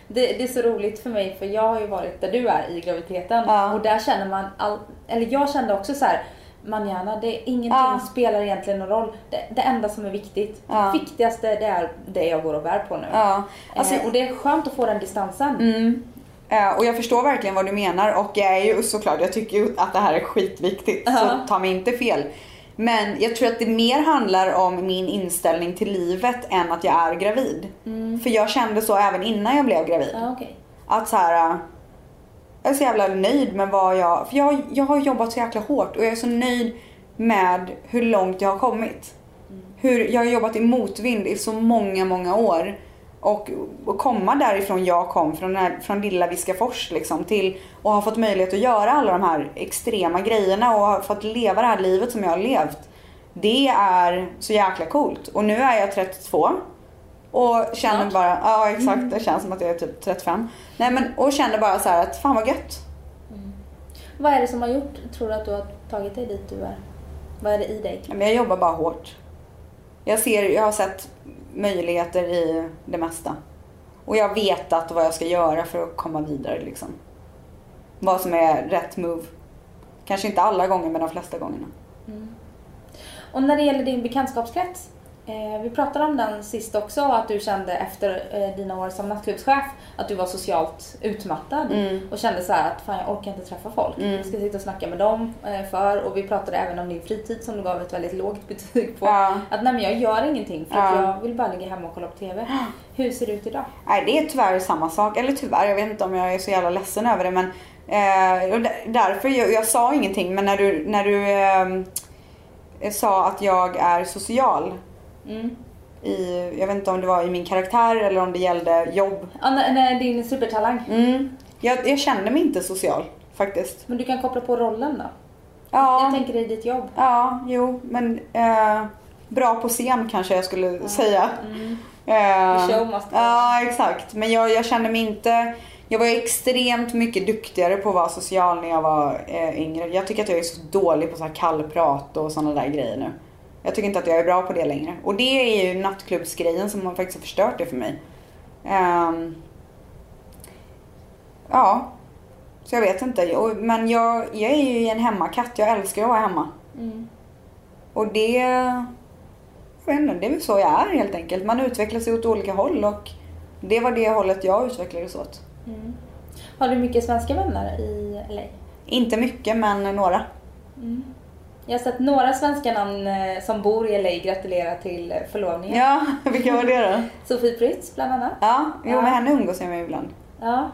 Det, det är så roligt för mig för jag har ju varit där du är i graviditeten Ja. och där känner man, all, eller jag kände också så här. Manjana, det är ingenting Ja. spelar egentligen någon roll. Det, det enda som är viktigt, Ja. det viktigaste det är det jag går och bär på nu. Ja, alltså, eh, och det är skönt att få den distansen. Mm. Eh, och jag förstår verkligen vad du menar och jag är ju såklart, jag tycker ju att det här är skitviktigt Ja. så ta mig inte fel. Men jag tror att det mer handlar om min inställning till livet än att jag är gravid. För jag kände så även innan jag blev gravid. Ja, okej. Att så här, äh, jag är så jävla nöjd med vad jag, för jag, jag har jobbat så jäkla hårt och jag är så nöjd med hur långt jag har kommit. Hur jag har jobbat i motvind i så många, många år. Och, och komma därifrån jag kom, från, här, från lilla Viskafors liksom, till och ha fått möjlighet att göra alla de här extrema grejerna och ha fått leva det här livet som jag har levt. Det är så jäkla coolt. Och nu är jag 32 och känner Snart. bara, ja exakt, det känns som att jag är typ 35. Nej men, och känner bara så här att fan vad gött. Vad är det som har gjort, tror du att du har tagit dig dit du är? Vad är det i dig? Jag jobbar bara hårt. Jag, ser, jag har sett möjligheter i det mesta. Och jag har vetat vad jag ska göra för att komma vidare liksom. Vad som är rätt move. Kanske inte alla gånger men de flesta gångerna. Mm. Och när det gäller din bekantskapskrets, eh, vi pratade om den sist också, att du kände efter eh, dina år som nattklubbschef att du var socialt utmattad Mm. och kände så här att fan jag orkar inte träffa folk. Jag ska sitta och snacka med dem eh, för och vi pratade även om din fritid som du gav ett väldigt lågt betyg på. Ja. Att nej men jag gör ingenting för att Ja. jag vill bara ligga hemma och kolla på TV. Hur ser det ut idag? Nej det är tyvärr samma sak. Eller tyvärr, jag vet inte om jag är så jävla ledsen över det men och där- därför, jag, jag sa ingenting men när du, när du eh, sa att jag är social Mm. i, jag vet inte om det var i min karaktär eller om det gällde jobb. Ja, när, när din supertalang. Mm. Jag, jag kände mig inte social faktiskt. Men du kan koppla på rollen då? Ja, Jag tänker i ditt jobb. ja jo men eh, bra på scen kanske jag skulle säga. Eh, The show must go. Ja exakt men jag, jag kände mig inte jag var extremt mycket duktigare på att vara social när jag var eh, yngre. Jag tycker att jag är så dålig på så här kallprat och sådana där grejer nu. Jag tycker inte att jag är bra på det längre. Och det är ju nattklubbsgrejen som har faktiskt förstört det för mig. Ehm, ja, så jag vet inte. Men jag, jag är ju en hemmakatt. Jag älskar att vara hemma. Mm. Och det, jag vet inte, det är väl så jag är helt enkelt. Man utvecklar sig åt olika håll och det var det hållet jag utvecklades åt. Har du mycket svenska vänner i LA? Inte mycket men några. Jag har sett några svenska namn eh, som bor i LA gratulera till eh, förlovningen. Ja, vilka var det då? Sofie Prytz bland annat. Ja, jo Ja. med henne umgås jag med ibland. Ja.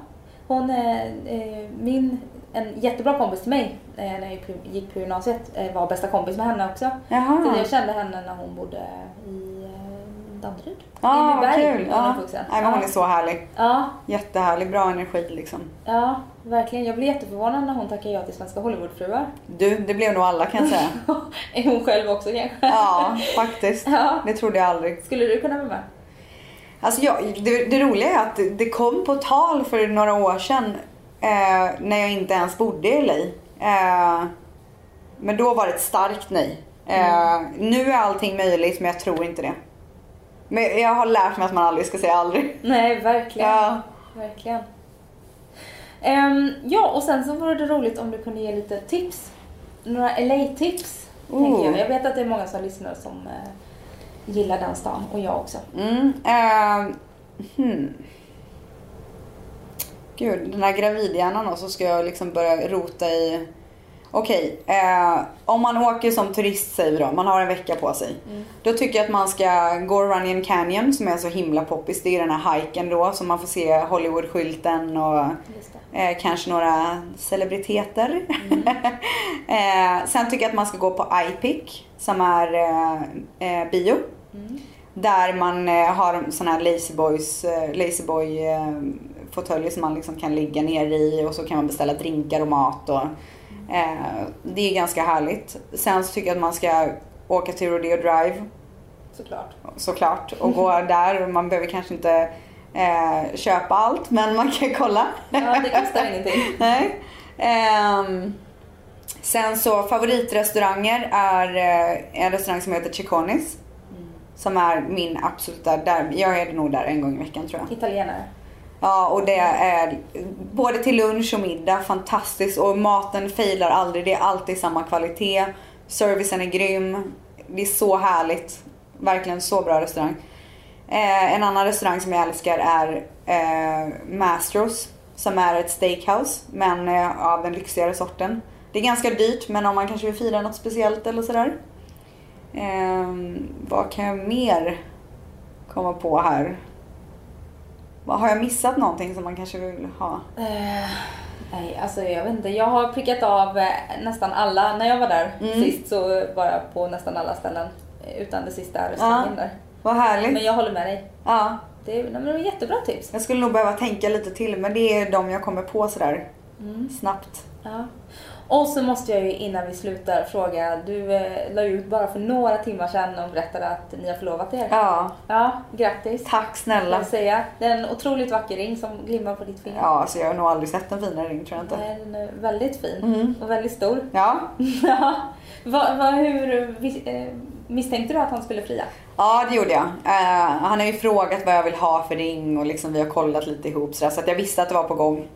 Hon är eh, min, en jättebra kompis till mig när jag gick på- gymnasiet. Var bästa kompis med henne också. Jaha. Så jag kände henne när hon bodde i Danderyd. Ja, I kul. hon Ja. uppvuxen. Nej, men hon är så härlig. Ja, Jättehärlig, bra energi liksom. ja, verkligen. Jag blev jätteförvånad när hon tackade ja till Svenska Hollywoodfruar. Du, det blev nog alla kan jag säga. är hon själv också kanske? Ja, faktiskt. Ja. Det trodde jag aldrig. Skulle du kunna vara med? Alltså jag, det, det roliga är att det, kom på tal för några år sedan eh, när jag inte ens bodde i LA. Eh, Men då var det ett starkt nej. Eh, nu är allting möjligt men jag tror inte det. Men jag har lärt mig att man aldrig ska säga aldrig. Nej, verkligen. Ja. Verkligen. Ehm, ja, och sen så vore det roligt om du kunde ge lite tips. Några LA-tips, tänker Oh. jag. Jag vet att det är många som lyssnar som eh, gillar den stan, och jag också. Mm, eh, hmm. Gud, den här gravidhjärnan och så ska jag liksom börja rota i... Okej, eh, om man åker som turist säger vi då, man har en vecka på sig. Då tycker jag att man ska gå Runyon Canyon som är så himla poppis. Det är den här hiken då som man får se Hollywood-skylten och. Eh, kanske några celebriteter. eh, sen tycker jag att man ska gå på iPic som är eh, eh, bio. Där man eh, har såna här lazyboys, eh, lazyboy fåtöljer som man liksom kan ligga ner i och så kan man beställa drinkar och mat och det är ganska härligt. Sen så tycker jag att man ska åka till Rodeo Drive Såklart. såklart och gå där. Man behöver kanske inte eh, köpa allt men man kan kolla. Ja, det kostar ingenting. Nej. Ehm, sen så favoritrestauranger är eh, en restaurang som heter Cicconis. Som är min absoluta, där, jag är nog där en gång i veckan tror jag. Italienare. Ja och det är både till lunch och middag fantastiskt och maten failar aldrig. Det är alltid samma kvalitet. Servicen är grym. Det är så härligt. Verkligen så bra restaurang. Eh, en annan restaurang som jag älskar är eh, Mastros. Som är ett steakhouse men eh, av den lyxigare sorten. Det är ganska dyrt men om man kanske vill fira något speciellt eller sådär. Eh, vad kan jag mer komma på här? Har jag missat någonting som man kanske vill ha? Eh, nej, alltså jag vet inte. Jag har prickat av eh, nästan alla. När jag var där Mm. sist så var jag på nästan alla ställen. eh, Utan det sista restaurangen där. Vad härligt. Men jag håller med dig. Ja, Det är, nej, men det var jättebra tips. jag skulle nog behöva tänka lite till men det är de jag kommer på sådär snabbt. Ja. Och så måste jag ju innan vi slutar fråga. Du eh, la ut bara för några timmar sedan och berättade att ni har förlovat er. Ja, Ja, grattis. tack snälla. jag säga. Det är en otroligt vacker ring som glimmar på ditt finger. Ja, alltså jag har nog aldrig sett en finare ring tror jag inte. Nej, Den är väldigt fin Mm. och väldigt stor. Ja, Ja. Va, va, hur vis- eh, misstänkte du att han skulle fria? ja det gjorde jag. Eh, han har ju frågat vad jag vill ha för ring och liksom vi har kollat lite ihop sådär, så att jag visste att det var på gång.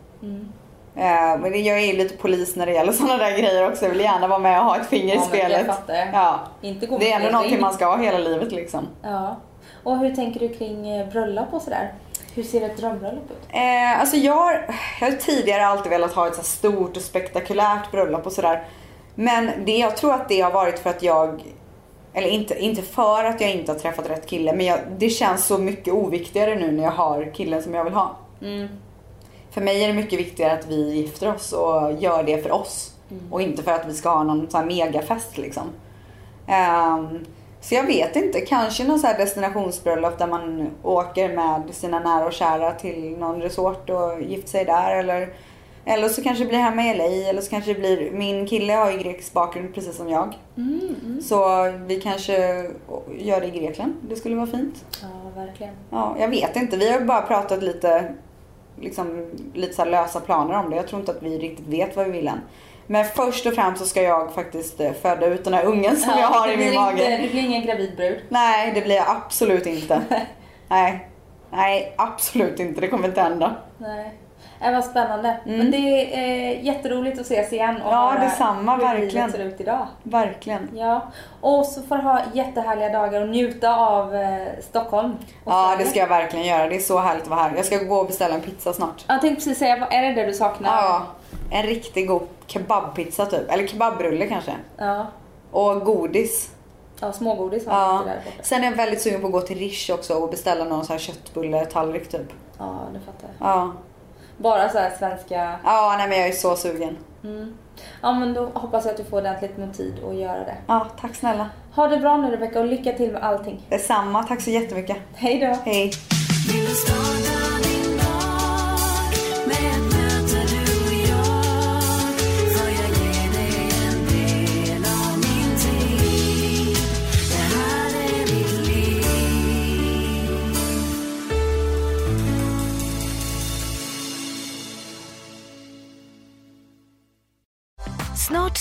Eh, men det- jag är ju lite polis när det gäller sådana där grejer också. Jag vill gärna vara med och ha ett finger i Ja, men spelet. Ja. Inte gå Det är ändå någonting man ska ha hela livet liksom. Ja. Och hur tänker du kring eh, bröllop och sådär? Hur ser ett drömbröllop ut? Eh, alltså jag har, jag har tidigare alltid velat ha ett så stort och spektakulärt bröllop och sådär. Men det, jag tror att det har varit för att jag, eller inte, inte för att jag inte har träffat rätt kille, men jag, det känns så mycket oviktigare nu när jag har killen som jag vill ha. Mm. För mig är det mycket viktigare att vi gifter oss och gör det för oss. Och inte för att vi ska ha någon sån här megafest liksom. Ehm, så jag vet inte, kanske någon så här destinationsbröllop där man åker med sina nära och kära till någon resort och gifter sig där. Eller, eller så kanske det blir hemma i LA eller så kanske det blir, min kille har ju grekisk bakgrund precis som jag. Så vi kanske gör det i Grekland, det skulle vara fint. Ja, verkligen. Ja, jag vet inte. Vi har bara pratat lite, liksom, lite så lösa planer om det. Jag tror inte att vi riktigt vet vad vi vill än. Men först och främst så ska jag faktiskt eh, föda ut den här ungen som jag har i min mage. Inte, det blir ingen gravidbrud. Nej, det blir jag absolut inte. Nej. Nej, absolut inte. Det kommer inte hända. Nej. Äh, vad spännande. Men det är eh, jätteroligt att ses igen och Ja, detsamma, hur verkligen. livet ser ut idag. Verkligen. Ja, och så får du ha jättehärliga dagar och njuta av eh, Stockholm. Ja, Sverige. det ska jag verkligen göra. Det är så härligt att vara här. Jag ska gå och beställa en pizza snart. Jag tänkte precis säga, vad är det det du saknar? Ja, en riktigt god kebabpizza typ. Eller kebabrulle kanske. Ja, Och godis. ja smågodis har Ja. där borta. Sen är jag väldigt sugen på att gå till Rish också och beställa någon sån här köttbulletallrik typ. Ja, det fattar jag. Ja. Bara så här svenska... Ja, nej men jag är så sugen. Mm. Ja, men då hoppas jag att du får ordentligt med tid att göra det. Ja, tack snälla. Ha det bra nu Rebecka och lycka till med allting. Detsamma, tack så jättemycket. Hej då! Hej.